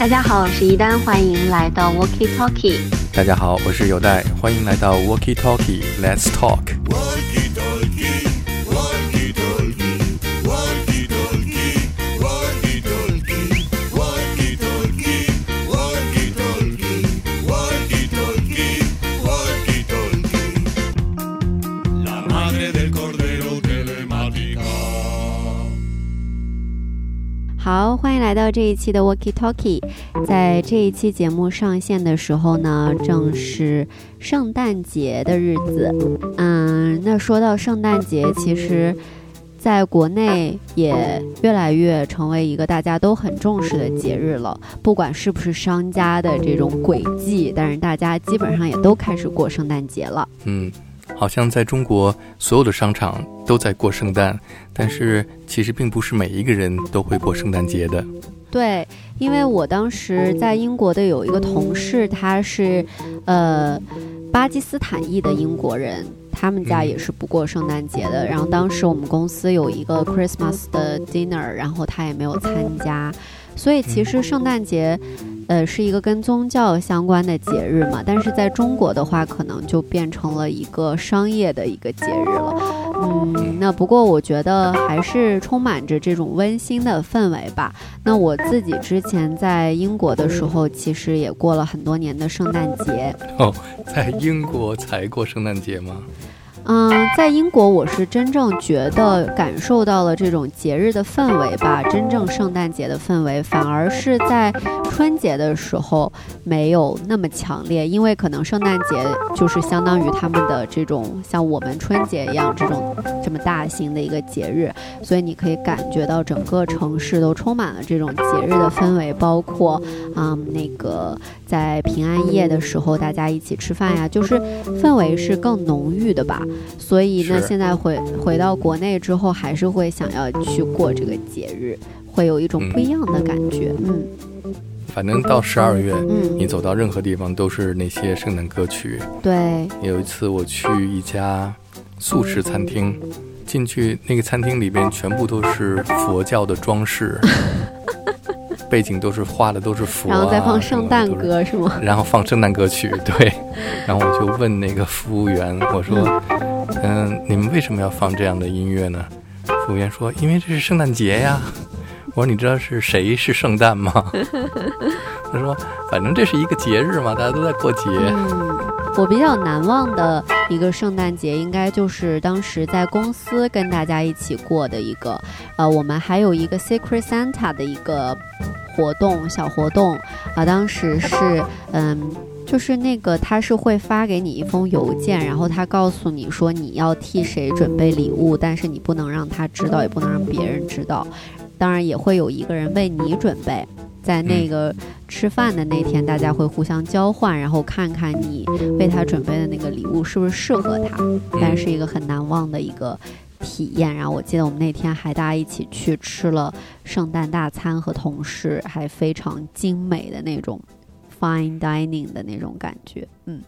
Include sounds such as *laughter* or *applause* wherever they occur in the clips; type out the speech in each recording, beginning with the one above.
大家好，我是一丹，欢迎来到 Walkie Talkie。大家好，我是有代，欢迎来到 Walkie Talkie，Let's Talk。来到这一期的 Walkie Talkie。在这一期节目上线的时候呢，正是圣诞节的日子。嗯，那说到圣诞节，其实在国内也越来越成为一个大家都很重视的节日了。不管是不是商家的这种诡计，但是大家基本上也都开始过圣诞节了。嗯。好像在中国，所有的商场都在过圣诞，但是其实并不是每一个人都会过圣诞节的。对，因为我当时在英国的有一个同事，他是呃巴基斯坦裔的英国人，他们家也是不过圣诞节的。然后当时我们公司有一个 Christmas 的 dinner，然后他也没有参加，所以其实圣诞节。呃，是一个跟宗教相关的节日嘛，但是在中国的话，可能就变成了一个商业的一个节日了。嗯，那不过我觉得还是充满着这种温馨的氛围吧。那我自己之前在英国的时候，其实也过了很多年的圣诞节。哦，在英国才过圣诞节吗？嗯，在英国我是真正觉得感受到了这种节日的氛围吧，真正圣诞节的氛围，反而是在春节的时候没有那么强烈，因为可能圣诞节就是相当于他们的这种像我们春节一样这种这么大型的一个节日，所以你可以感觉到整个城市都充满了这种节日的氛围，包括啊那个在平安夜的时候大家一起吃饭呀，就是氛围是更浓郁的吧。所以呢，现在回回到国内之后，还是会想要去过这个节日，会有一种不一样的感觉。嗯，反正到十二月，嗯，你走到任何地方都是那些圣诞歌曲。对，有一次我去一家素食餐厅，进去那个餐厅里边全部都是佛教的装饰。*laughs* 背景都是画的都是佛，然后再放圣诞歌是吗？然后放圣诞歌曲，*laughs* 对。然后我就问那个服务员，我说：“嗯，你们为什么要放这样的音乐呢？”服务员说：“因为这是圣诞节呀。”我说：“你知道是谁是圣诞吗？” *laughs* 他说：“反正这是一个节日嘛，大家都在过节。”嗯我比较难忘的一个圣诞节，应该就是当时在公司跟大家一起过的一个。呃，我们还有一个 Secret Santa 的一个。活动小活动啊，当时是嗯，就是那个他是会发给你一封邮件，然后他告诉你说你要替谁准备礼物，但是你不能让他知道，也不能让别人知道。当然也会有一个人为你准备，在那个吃饭的那天，大家会互相交换，然后看看你为他准备的那个礼物是不是适合他。但是一个很难忘的一个。体验，然后我记得我们那天还大家一起去吃了圣诞大餐，和同事还非常精美的那种 fine dining 的那种感觉，嗯，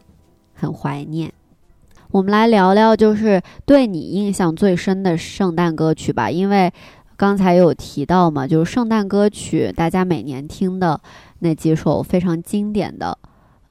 很怀念。我们来聊聊，就是对你印象最深的圣诞歌曲吧，因为刚才有提到嘛，就是圣诞歌曲，大家每年听的那几首非常经典的，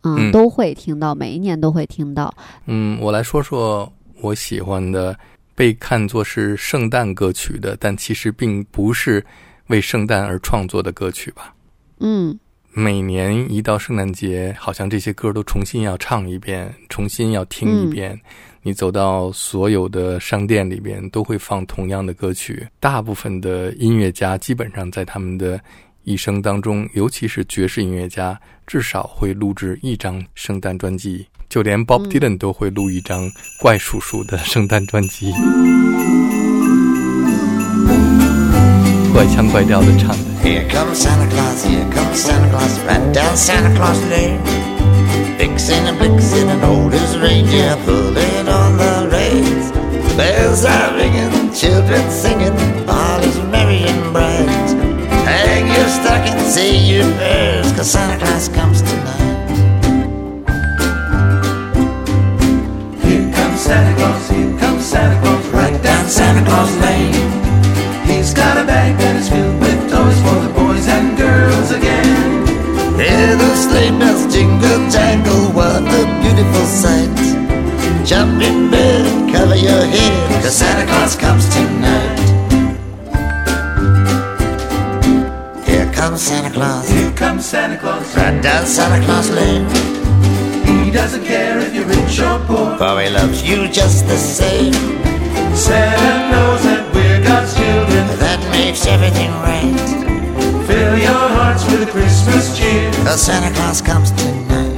嗯，都会听到，每一年都会听到。嗯，我来说说我喜欢的。被看作是圣诞歌曲的，但其实并不是为圣诞而创作的歌曲吧？嗯，每年一到圣诞节，好像这些歌都重新要唱一遍，重新要听一遍。你走到所有的商店里边，都会放同样的歌曲。大部分的音乐家基本上在他们的一生当中，尤其是爵士音乐家，至少会录制一张圣诞专辑。就连 Bob Dylan 都会录一张怪叔叔的圣诞专辑，怪腔怪调的唱的。Here comes Santa Claus, here comes Santa Claus, right down Santa Claus Lane. Fixing and blixing and old as reindeer pulling on the reins. Bells are ringing, children singing, all is merry and bright. best I can say you best, cause Santa Claus comes tonight. Here comes Santa Claus, here comes Santa Claus, right down Santa Claus Lane. He's got a bag that is filled with toys for the boys and girls again. Hear the sleigh bells jingle jangle, what a beautiful sight. Comes Santa Claus. Here comes Santa Claus. Right down Santa Claus Lane. He doesn't care if you're rich or poor. For he loves you just the same. Santa knows that we're God's children. That makes everything right. Fill your hearts with Christmas cheer. Cause Santa Claus comes tonight.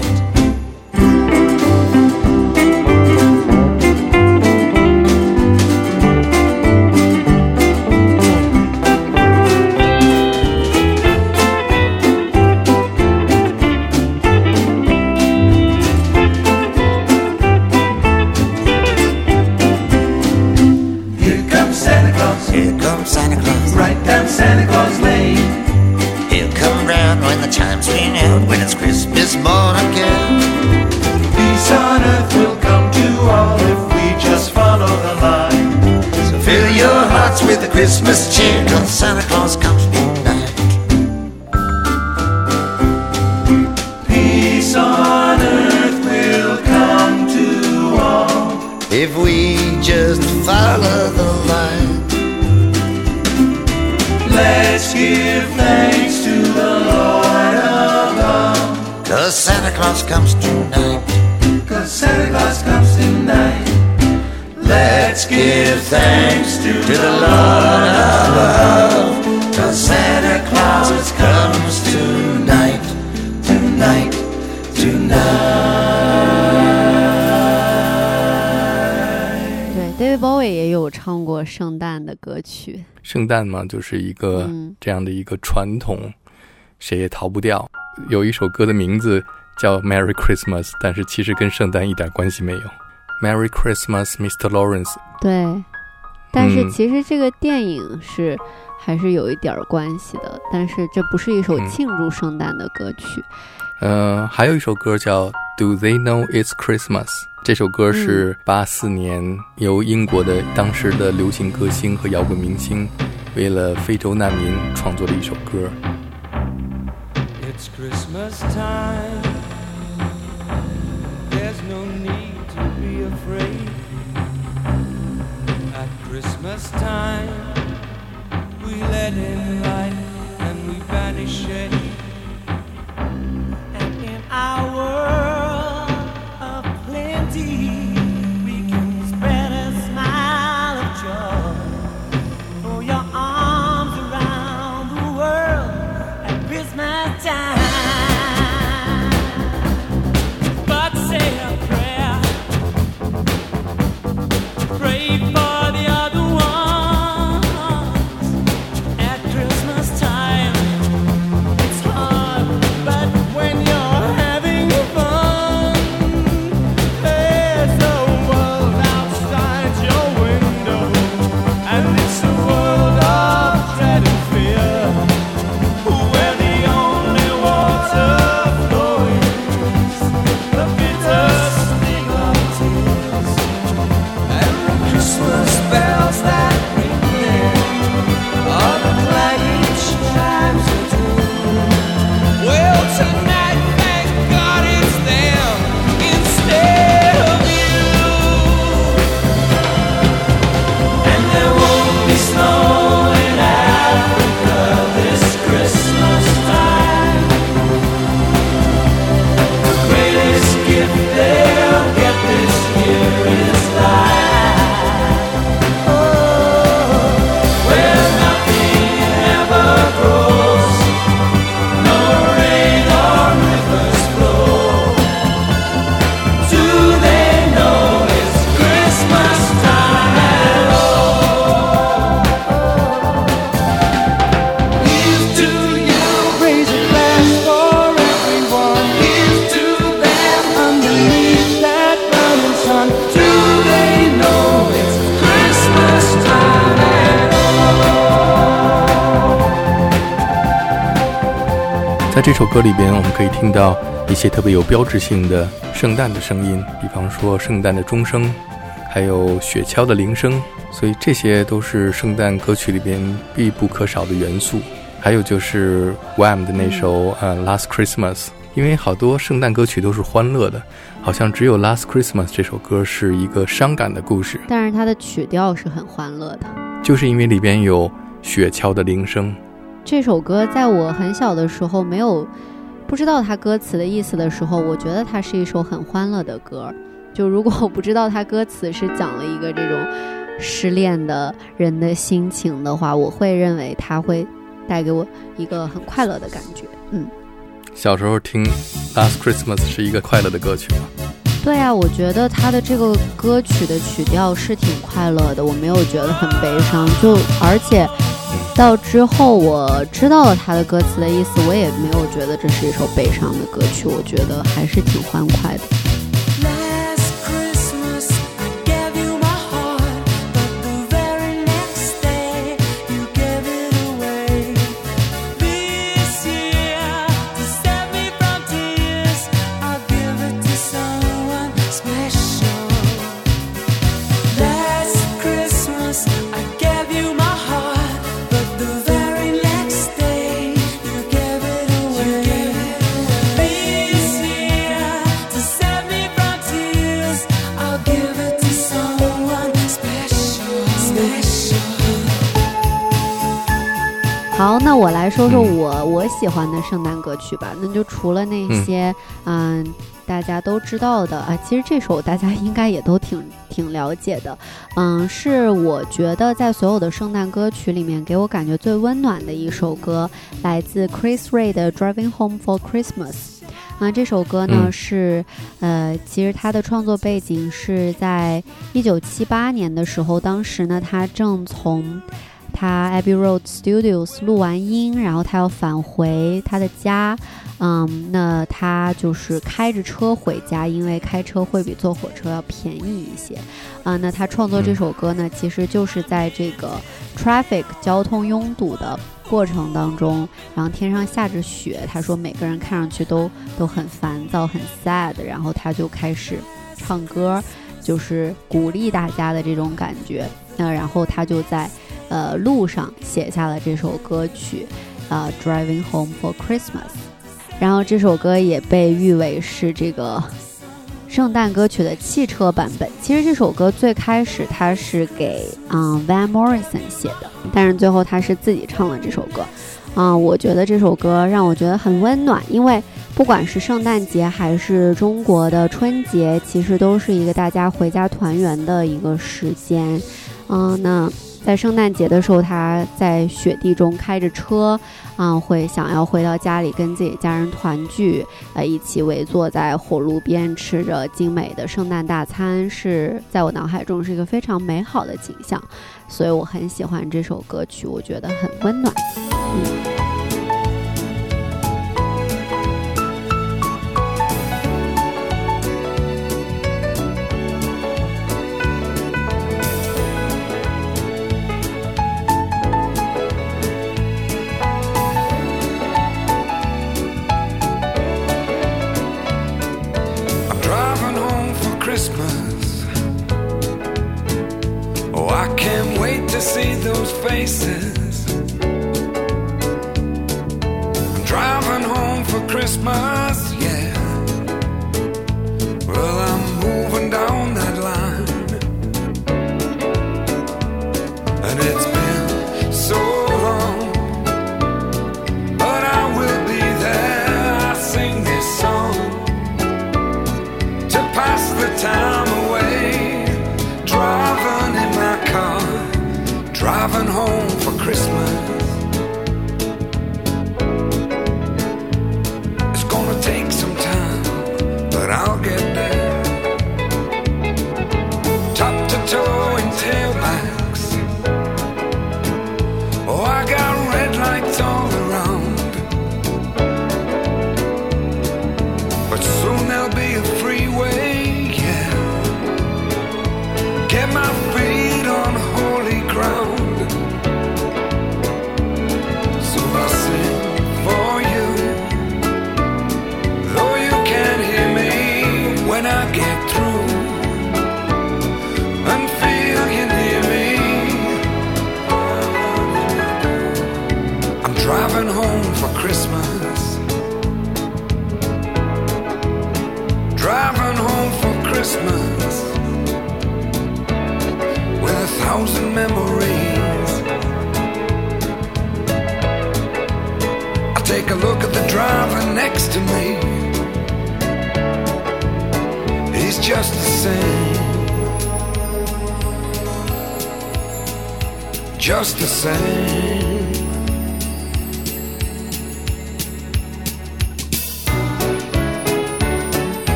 圣诞嘛，就是一个嗯这样的一个传统，谁也逃不掉。有一首歌的名字叫《Merry Christmas》，但是其实跟圣诞一点关系没有。Merry Christmas, Mr. Lawrence。对，但是嗯其实这个电影是还是有一点儿关系的，但是这不是一首嗯庆祝圣诞的歌曲。呃，还有一首歌叫《Do They Know It's Christmas》。这首歌是八四年由英国的当时的流行歌星和摇滚明星，为了非洲难民创作的一首歌。It's Christmas time. There's no need to be afraid. At Christmas time, we let in light 这首歌里边，我们可以听到一些特别有标志性的圣诞的声音，比方说圣诞的钟声，还有雪橇的铃声，所以这些都是圣诞歌曲里边必不可少的元素。还有就是 Wham 的那首呃《Last Christmas》，因为好多圣诞歌曲都是欢乐的，好像只有《Last Christmas》这首歌是一个伤感的故事，但是它的曲调是很欢乐的。就是因为里边有雪橇的铃声，这首歌在我很小的时候没有不知道它歌词的意思的时候，我觉得它是一首很欢乐的歌。就如果我不知道它歌词是讲了一个这种失恋的人的心情的话，我会认为它会带给我一个很快乐的感觉。嗯，小时候听《Last Christmas》是一个快乐的歌曲吗？对啊，我觉得它的这个歌曲的曲调是挺快乐的，我没有觉得很悲伤。就而且到之后我知道了他的歌词的意思，我也没有觉得这是一首悲伤的歌曲，我觉得还是挺欢快的。来说说我我喜欢的圣诞歌曲吧。那就除了那些嗯大家都知道的啊，其实这首大家应该也都挺挺了解的。嗯，是我觉得在所有的圣诞歌曲里面，给我感觉最温暖的一首歌，来自 Chris Ray 的《Driving Home for Christmas》。啊，这首歌呢、嗯是，呃，其实它的创作背景是在一九七八年的时候，当时呢，他正从他 Abbey Road Studios 录完音，然后他要返回他的家，嗯，那他就是开着车回家，因为开车会比坐火车要便宜一些，啊、那他创作这首歌呢，其实就是在这个 traffic 交通拥堵的过程当中，然后天上下着雪，他说每个人看上去都都很烦躁，很 sad，然后他就开始唱歌，就是鼓励大家的这种感觉。那然后他就在呃路上写下了这首歌曲，呃《Driving Home for Christmas》。然后这首歌也被誉为是这个圣诞歌曲的汽车版本。其实这首歌最开始它是给嗯 Van Morrison 写的，但是最后他是自己唱了这首歌。啊、我觉得这首歌让我觉得很温暖，因为不管是圣诞节还是中国的春节，其实都是一个大家回家团圆的一个时间。嗯、那在圣诞节的时候，他在雪地中开着车，啊、会想要回到家里跟自己家人团聚，呃，一起围坐在火炉边吃着精美的圣诞大餐，是在我脑海中是一个非常美好的景象，所以我很喜欢这首歌曲，我觉得很温暖。嗯。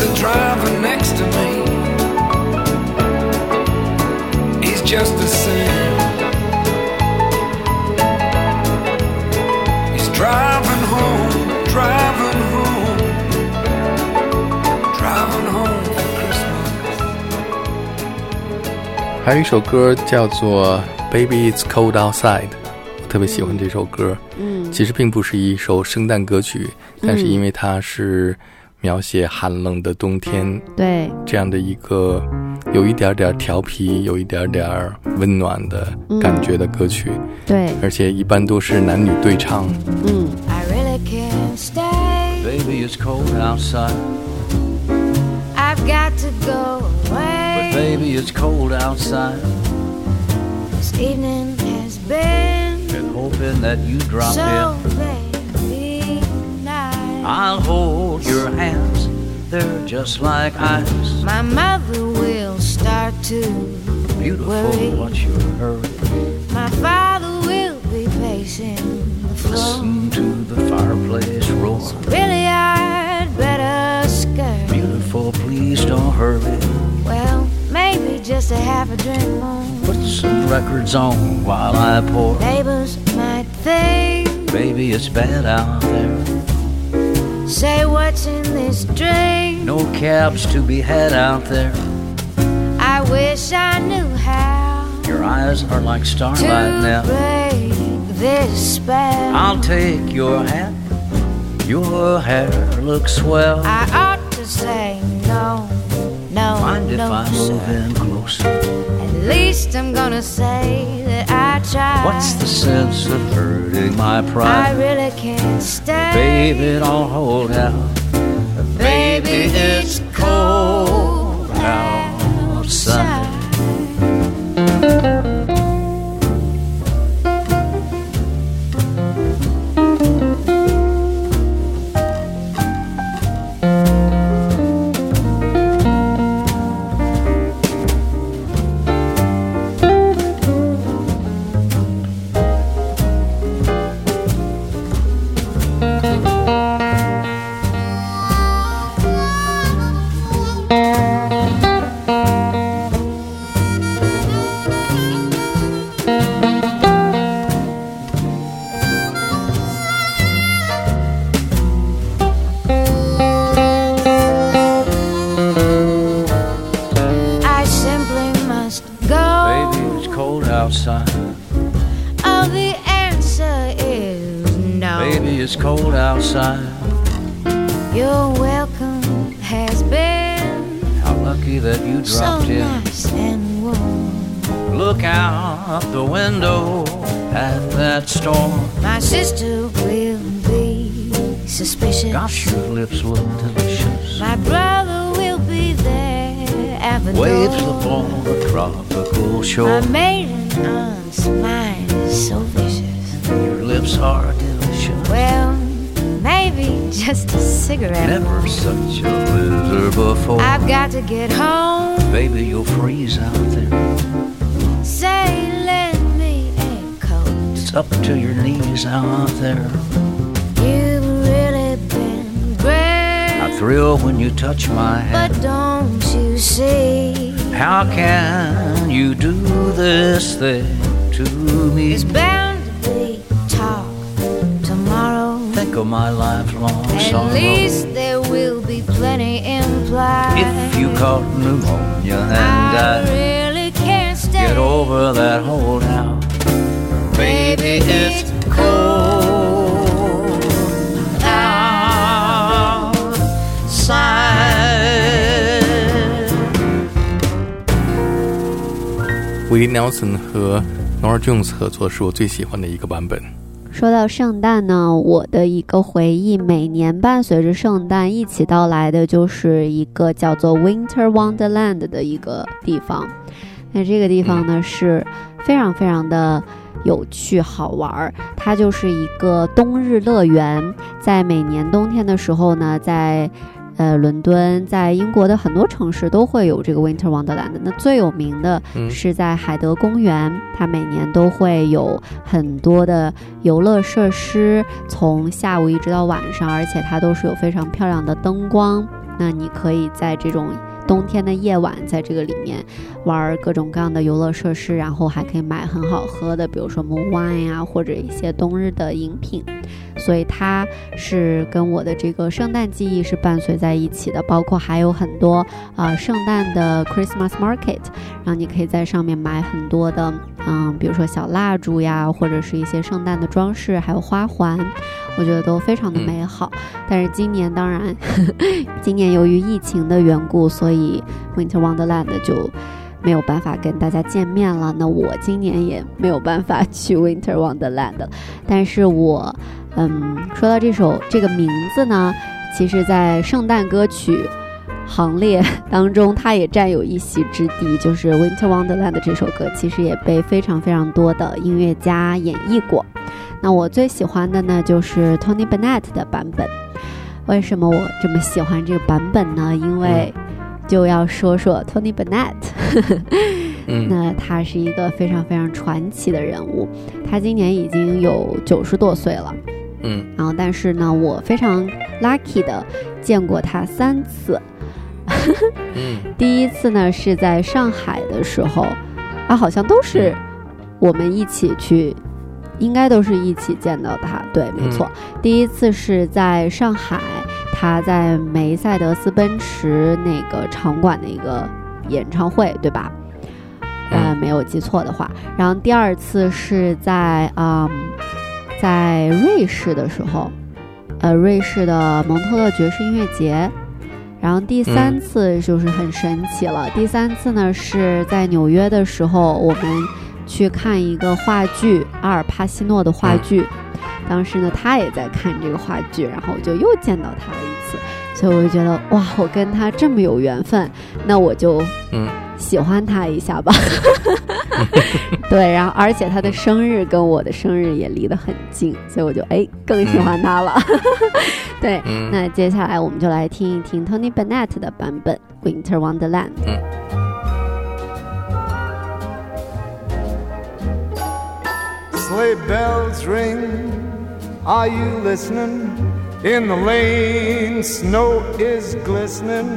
the driver next to me. He's just the same. He's driving home, driving home, driving home for Christmas. 还有一首歌叫做《Baby It's Cold Outside》，我特别喜欢这首歌。嗯其实并不是一首圣诞歌曲，但是因为它是 描写寒冷的冬天对，这样的一个有一点点调皮、有一点点温暖的感觉的歌曲，对，而且一般都是男女对唱。嗯 I really can't stay. Baby, it's cold outside. I've got to go away. But baby, it's cold outside. This evening has been Been hoping that you drop so in. I'll hold your hands. They're just like ice. My mother will start to Beautiful, worry. what's your hurry? My father will be pacing the floor. Listen to the fireplace roar. Really, I'd better scurry. Beautiful, please don't hurry. Well, maybe just a half a drink more. Put some records on while I pour. Neighbors might think, Baby, it's bad out there. Say what's in this drink. No cabs to be had out there. I wish I knew how Your eyes are like starlight to now. break this spell. I'll take your hat. Your hair looks swell. I ought to say no, no, Mind if I sir. move in closer? Least I'm gonna say that I tried. What's the sense of hurting my pride? I really can't stay. Baby, don't hold out. Baby, it's cold outside. It's up to your knees out there. You've really been I thrill when you touch my hand. But don't you see? How can you do this thing to me? There's bound to be talk tomorrow. Think of my lifelong At sorrow. least there will be plenty implied. If you caught pneumonia and I I really can't stay. get over that holdout, baby, it's cold outside. 威廉 Nelson 和 Nora Jones 合作是我最喜欢的一个版本。说到圣诞呢，我的一个回忆，每年伴随着圣诞一起到来的，就是一个叫做 Winter Wonderland 的一个地方。那这个地方呢是非常非常的有趣好玩儿，它就是一个冬日乐园，在每年冬天的时候呢，在呃伦敦，在英国的很多城市都会有这个 Winter Wonderland。那最有名的嗯是在海德公园，它每年都会有很多的游乐设施，从下午一直到晚上，而且它都是有非常漂亮的灯光。那你可以在这种冬天的夜晚，在这个里面玩各种各样的游乐设施，然后还可以买很好喝的，比如说 moon wine 呀、或者一些冬日的饮品。所以它是跟我的这个圣诞记忆是伴随在一起的，包括还有很多呃圣诞的 Christmas market，然后你可以在上面买很多的嗯，比如说小蜡烛呀，或者是一些圣诞的装饰，还有花环，我觉得都非常的美好。但是今年当然，*laughs* 今年由于疫情的缘故，所以 Winter Wonderland 就没有办法跟大家见面了。那我今年也没有办法去 Winter Wonderland。但是我，嗯，说到这首这个名字呢，其实在圣诞歌曲行列 *laughs* 当中，它也占有一席之地。就是《Winter Wonderland》这首歌，其实也被非常非常多的音乐家演绎过。那我最喜欢的呢，就是 Tony Bennett 的版本。为什么我这么喜欢这个版本呢？因为就要说说 Tony Bennett。*laughs* 嗯那他是一个非常非常传奇的人物，他今年已经有九十多岁了。嗯然后，但是呢，我非常 lucky 的见过他三次。*laughs* 嗯第一次呢是在上海的时候，啊，好像都是我们一起去，应该都是一起见到他。对，没错。第一次是在上海，他在梅赛德斯奔驰那个场馆的一个演唱会，对吧？呃，没有记错的话。然后第二次是在嗯，在瑞士的时候，呃，瑞士的蒙特勒爵士音乐节。然后第三嗯次就是很神奇了，第三次呢是在纽约的时候，我们去看一个话剧，阿尔帕西诺的话剧。当时呢，他也在看这个话剧，然后我就又见到他了一次，所以我就觉得哇，我跟他这么有缘分，那我就嗯喜欢他一下吧。*laughs* 对，然后而且他的生日跟我的生日也离得很近，所以我就哎更喜欢他了。*laughs* 对，嗯那接下来我们就来听一听 Tony Bennett 的版本《Winter Wonderland》。Sleigh bells ring. Are you listening? In the lane, snow is glistening.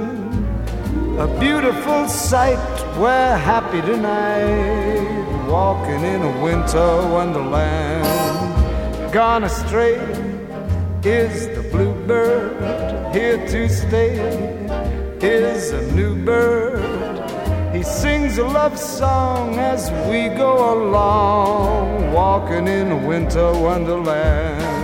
A beautiful sight. We're happy tonight. Walking in a winter wonderland. Gone astray is the bluebird. Here to stay is a new bird. He sings a love song as we go along, walking in a winter wonderland.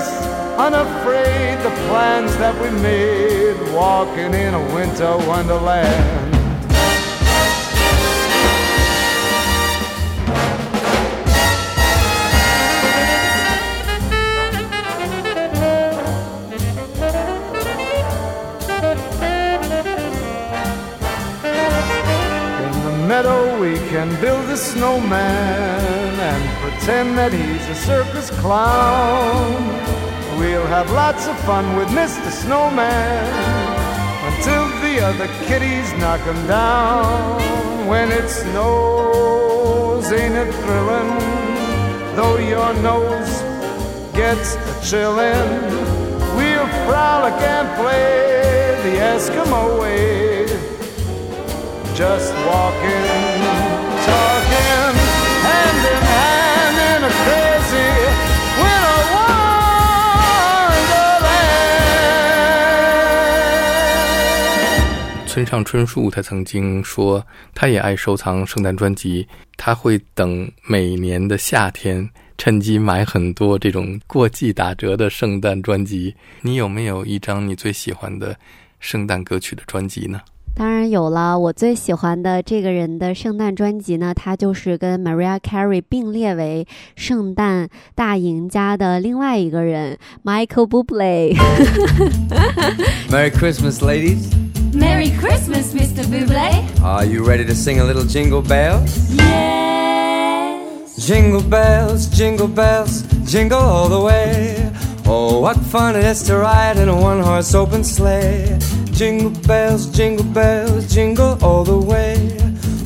unafraid the plans that we made walking in a winter wonderland. In the meadow, we can build a snowman and pretend that he's a circus clown. We'll have lots of fun with Mr. Snowman until the other kitties knock him down. When it snows, ain't it thrilling? Though your nose gets a chillin', we'll frolic and play the Eskimo way. Just walking, talking, 村上春树他曾经说，他也爱收藏圣诞专辑，他会等每年的夏天，趁机买很多这种过季打折的圣诞专辑。你有没有一张你最喜欢的圣诞歌曲的专辑呢？当然有了，我最喜欢的这个人的圣诞专辑呢，他就是跟 Mariah Carey 并列为圣诞大赢家的另外一个人 Michael Bublé。*laughs* Merry Christmas, ladies. Merry Christmas, Mr. Buble. Are you ready to sing a little jingle bells? Yes. Jingle bells, jingle bells, jingle all the way. Oh, what fun it is to ride in a one horse open sleigh. Jingle bells, jingle bells, jingle all the way.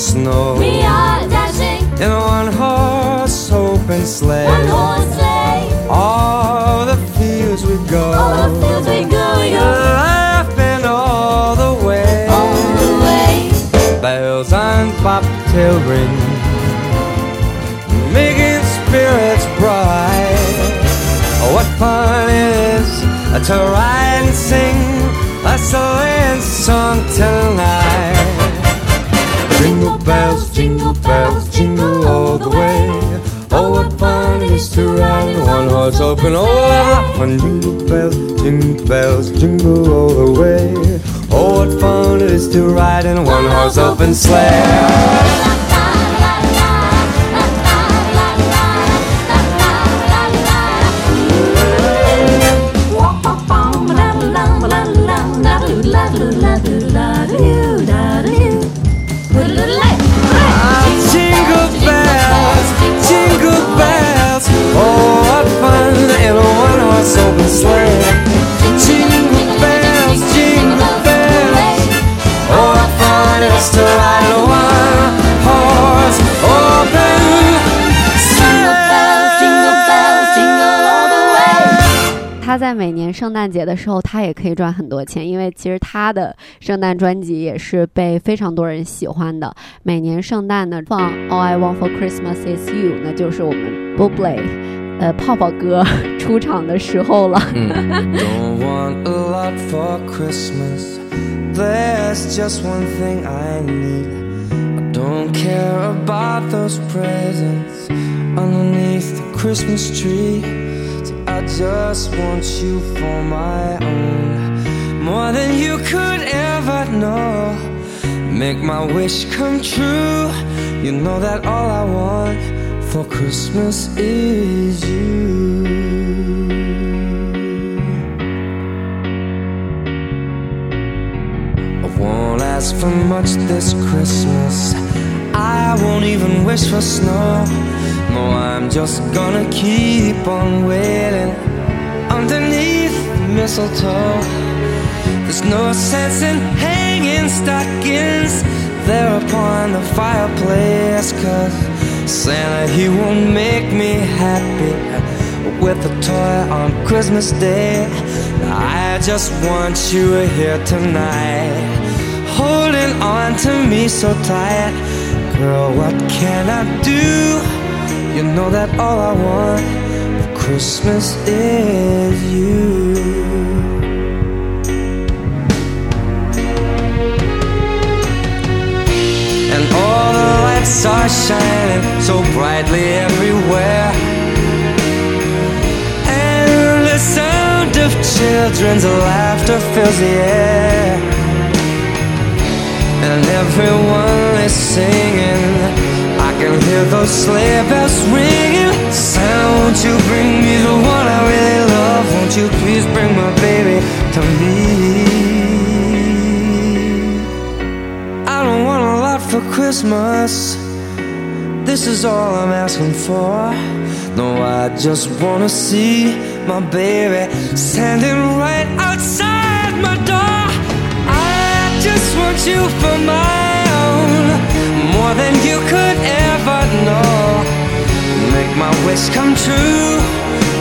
snow We are dashing in a one horse open sleigh. one horse sleigh. All the fields we go. All the fields we go, we go Laughing all the way. all the way. Bells on bobtail ring, making spirits bright. What fun it is to ride and sing a sleighing song tonight. Jingle bells, jingle all the way. Oh, what fun it is to ride in one horse open. Oh, fun! Jingle bells, jingle bells, jingle all the way. Oh, what fun it is to ride in a one horse open sleigh. Open sleigh. Jingle bells, jingle bells. Oh, what fun it is to ride a one horse open Jingle bells, jingle bells, jingle all the way. 他在每年圣诞节的时候，他也可以赚很多钱，因为其实他的圣诞专辑也是被非常多人喜欢的。每年圣诞呢放《All I Want for Christmas Is You》，那就是我们 Bublé，呃，泡泡哥出场的时候了。 Don't want a lot for Christmas. There's just one thing I need. I don't *laughs* *laughs* care about those presents underneath the Christmas tree. See, I just want you for my own. More than you could ever know. Make my wish come true. You know that all I want for Christmas is you. I won't ask for much this Christmas. I won't even wish for snow. No, I'm just gonna keep on waiting underneath the mistletoe. There's no sense in hanging stockings there upon the fireplace. Cause Santa, he won't make me happy with a toy on Christmas Day. I just want you here tonight, holding on to me so tight. Girl, what can I do? You know that all I want for Christmas is you. And all the lights are shining so brightly everywhere. And the sound of children's laughter fills the air. And everyone is singing. I can hear those sleigh bells ringing. Won't you bring me the one I really love? Won't you please bring my baby to me? Christmas. This is all I'm asking for. No, I just wanna see my baby standing right outside my door. I just want you for my own, more than you could ever know. Make my wish come true.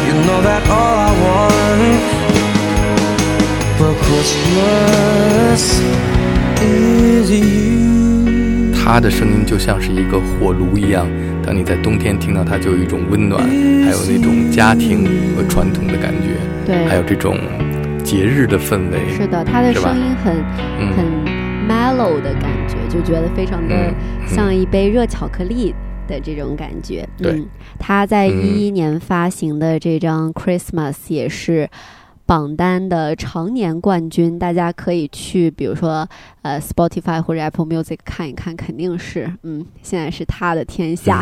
You know that all I want for Christmas is you. 它的声音就像是一个火炉一样，当你在冬天听到它，就有一种温暖，还有那种家庭和传统的感觉，对还有这种节日的氛围。是的，他的声音很嗯很 mellow 的感觉，就觉得非常的嗯像一杯热巧克力的这种感觉。对嗯，他在嗯一一年发行的这张 Christmas 也是。榜单的常年冠军，大家可以去，比如说呃 Spotify 或者 Apple Music 看一看，肯定是，嗯，现在是他的天下。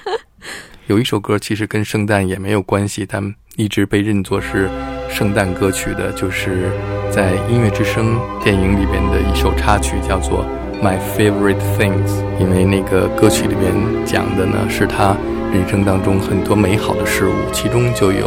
*laughs* 有一首歌其实跟圣诞也没有关系，但一直被认作是圣诞歌曲的，就是在《音乐之声》电影里边的一首插曲，叫做《My Favorite Things》。因为那个歌曲里边讲的呢，是他人生当中很多美好的事物，其中就有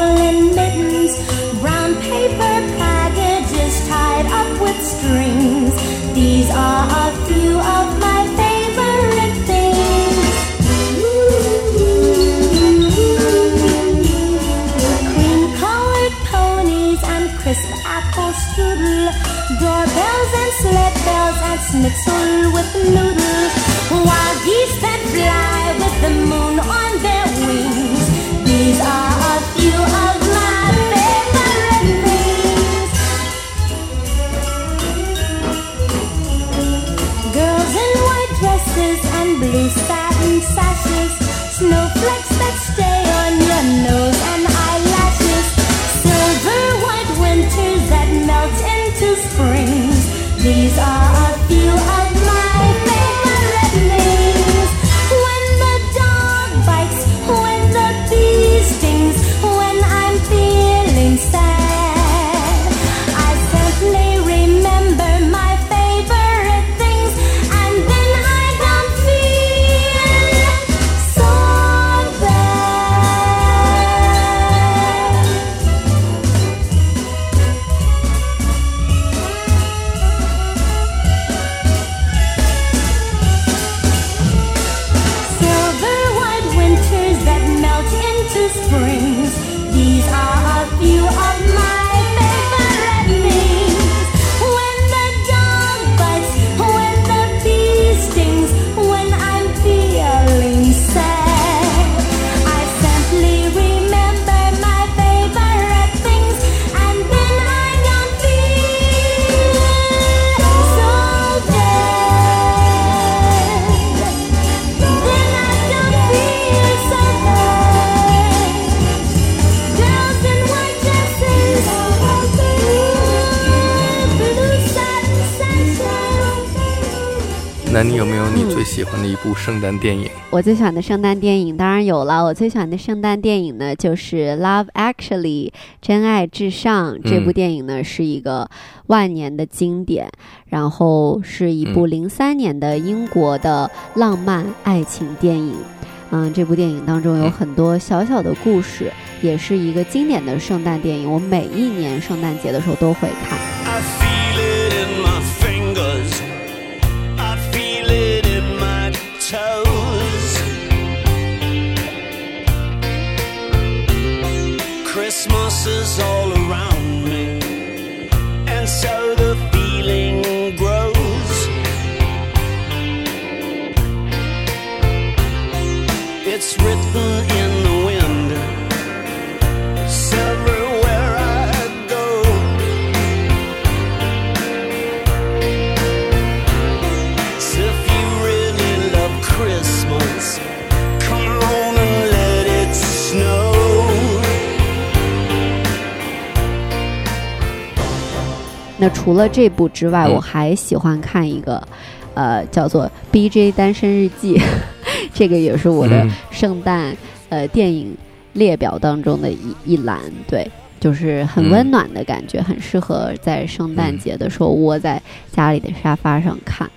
doorbells and sled bells and schnitzel with noodles, wild geese that fly with the moon 那你有没有你最喜欢的一部圣诞电影？我最喜欢的圣诞电影当然有了，我最喜欢的圣诞电影呢就是《Love Actually》真爱至上。这部嗯电影呢是一个万年的经典，然后是一部零三年的英国的浪漫爱情电影。嗯，这部电影当中有很多小小的故事，也是一个经典的圣诞电影。我每一年圣诞节的时候都会看。Christmas is all around me, and so the feeling grows. It's written in 那除了这部之外，嗯我还喜欢看一个，呃，叫做《B.J. 单身日记》，*laughs* 这个也是我的嗯圣诞、呃电影列表当中的一一栏。对，就是很温暖的感觉，很适合在圣诞节的时候窝在家里的沙发上看。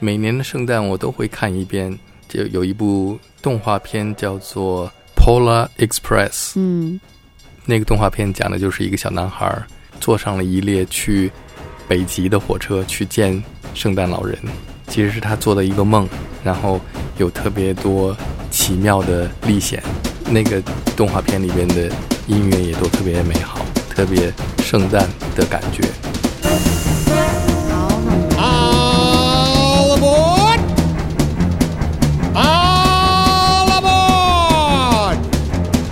每年的圣诞我都会看一遍，就有一部动画片叫做《Polar Express》，嗯那个动画片讲的就是一个小男孩儿坐上了一列去北极的火车去见圣诞老人，其实是他做的一个梦，然后有特别多奇妙的历险。那个动画片里边的音乐也都特别美好，特别圣诞的感觉。好，那我们 All aboard! All aboard!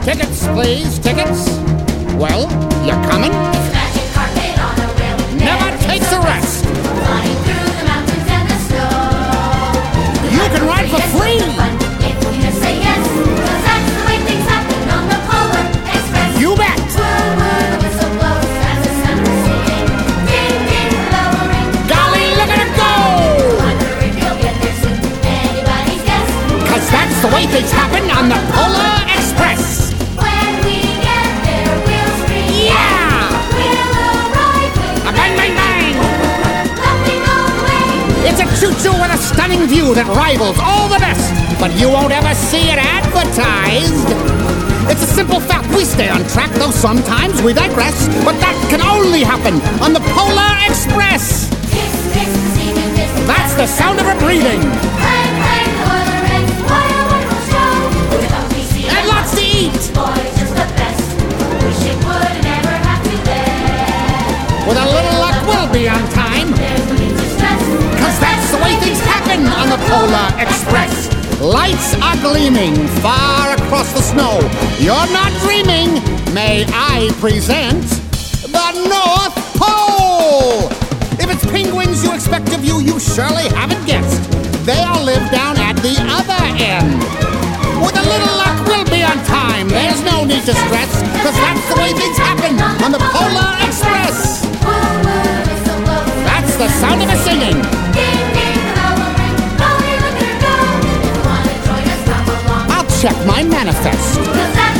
Tickets, please, tickets. Well, you're coming? Way things happen on the Polar Express. When we get there, we'll scream. Yeah! We'll arrive with A bang, bang, bang! nothing on the way. It's a choo-choo with a stunning view that rivals all the best, but you won't ever see it advertised. It's a simple fact, we stay on track, though sometimes we digress, but that can only happen on the Polar Express. Kiss, kiss. That's the sound of her breathing, With a little luck, we'll be on time, There's no need to stress. cause that's the way things happen on the Polar Express. Lights are gleaming far across the snow. You're not dreaming. May I present the North Pole? If it's penguins you expect of you, you surely haven't guessed. They all live down at the other end. Little luck, we'll be on time. There's no need to stress, cause that's the way things happen on the Polar Express. That's the sound of a singing. Ding, ding, the bell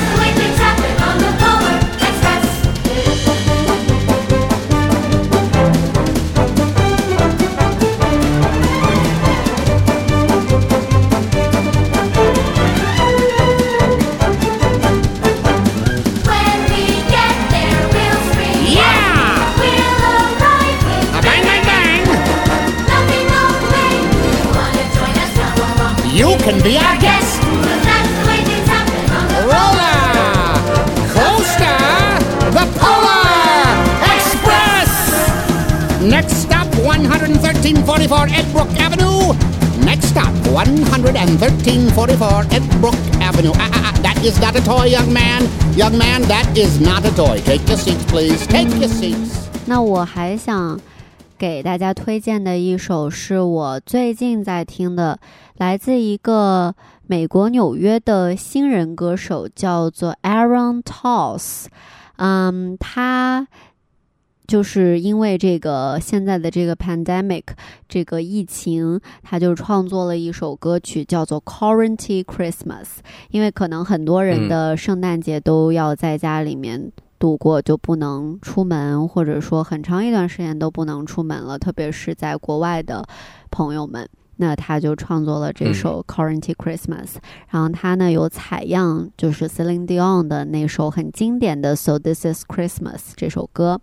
11344 Edbrook Avenue. Ah, ah, ah, that is not a toy, young man. Young man, that is not a toy. Take your seats, please. Take your seats. 那我还想给大家推荐的一首是我最近在听的，来自一个美国纽约的新人歌手，叫做 Aaron Toss。嗯，他就是因为这个现在的这个 pandemic 这个疫情，他就创作了一首歌曲，叫做《Quarantine Christmas》。因为可能很多人嗯的圣诞节都要在家里面度过，就不能出门，或者说很长一段时间都不能出门了，特别是在国外的朋友们。那他就创作了这首《Quarantine Christmas》，然后他呢有采样，就是 Celine Dion 的那首很经典的《So This Is Christmas》这首歌，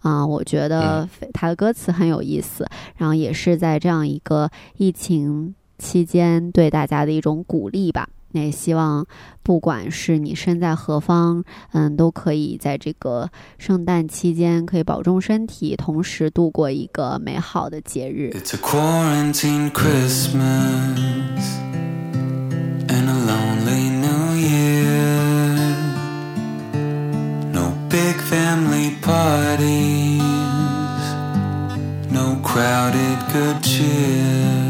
啊、我觉得非他的歌词很有意思，然后也是在这样一个疫情期间对大家的一种鼓励吧。那也希望，不管是你身在何方，嗯，都可以在这个圣诞期间可以保重身体，同时度过一个美好的节日。It's a quarantine Christmas and a lonely New Year. No big family parties, no crowded good cheer.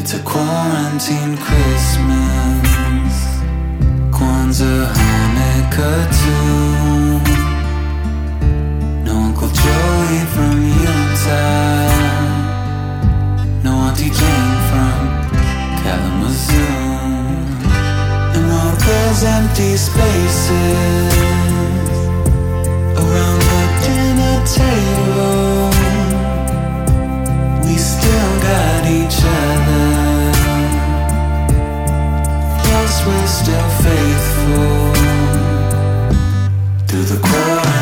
It's a quarantine Christmas, Kwanzaa, Hanukkah too. No Uncle Joey from Utah. No Auntie Jane from Kalamazoo. And all those empty spaces around the dinner table. We still got each other. always still faithful through the crowd.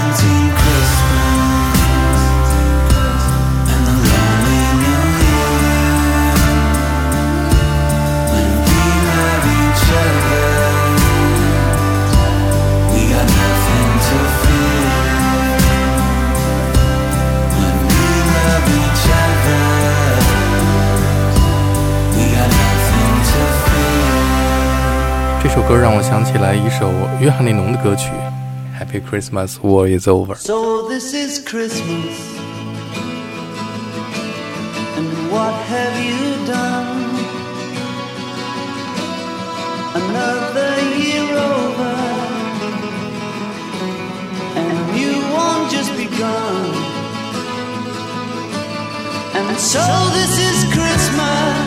这首歌让我想起来一首约翰列侬的歌曲《Happy Christmas, War is Over》。 So this is Christmas. And what have you done? Another year over. And a new one just begun. And so this is Christmas.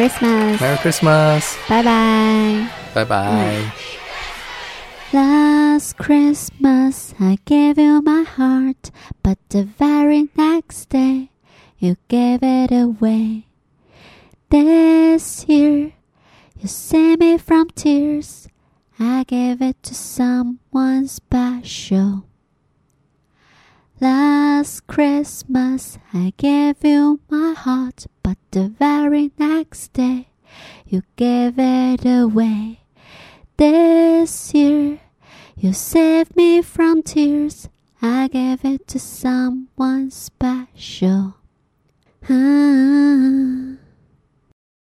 Christmas. Merry Christmas. Bye bye. Bye bye. Last Christmas, I gave you my heart, but the very next day, you gave it away. This year, you saved me from tears. I gave it to someone special. Last Christmas, I gave you my heart, but the very next day you gave it away. This year you saved me from tears. I gave it to someone special. Ah.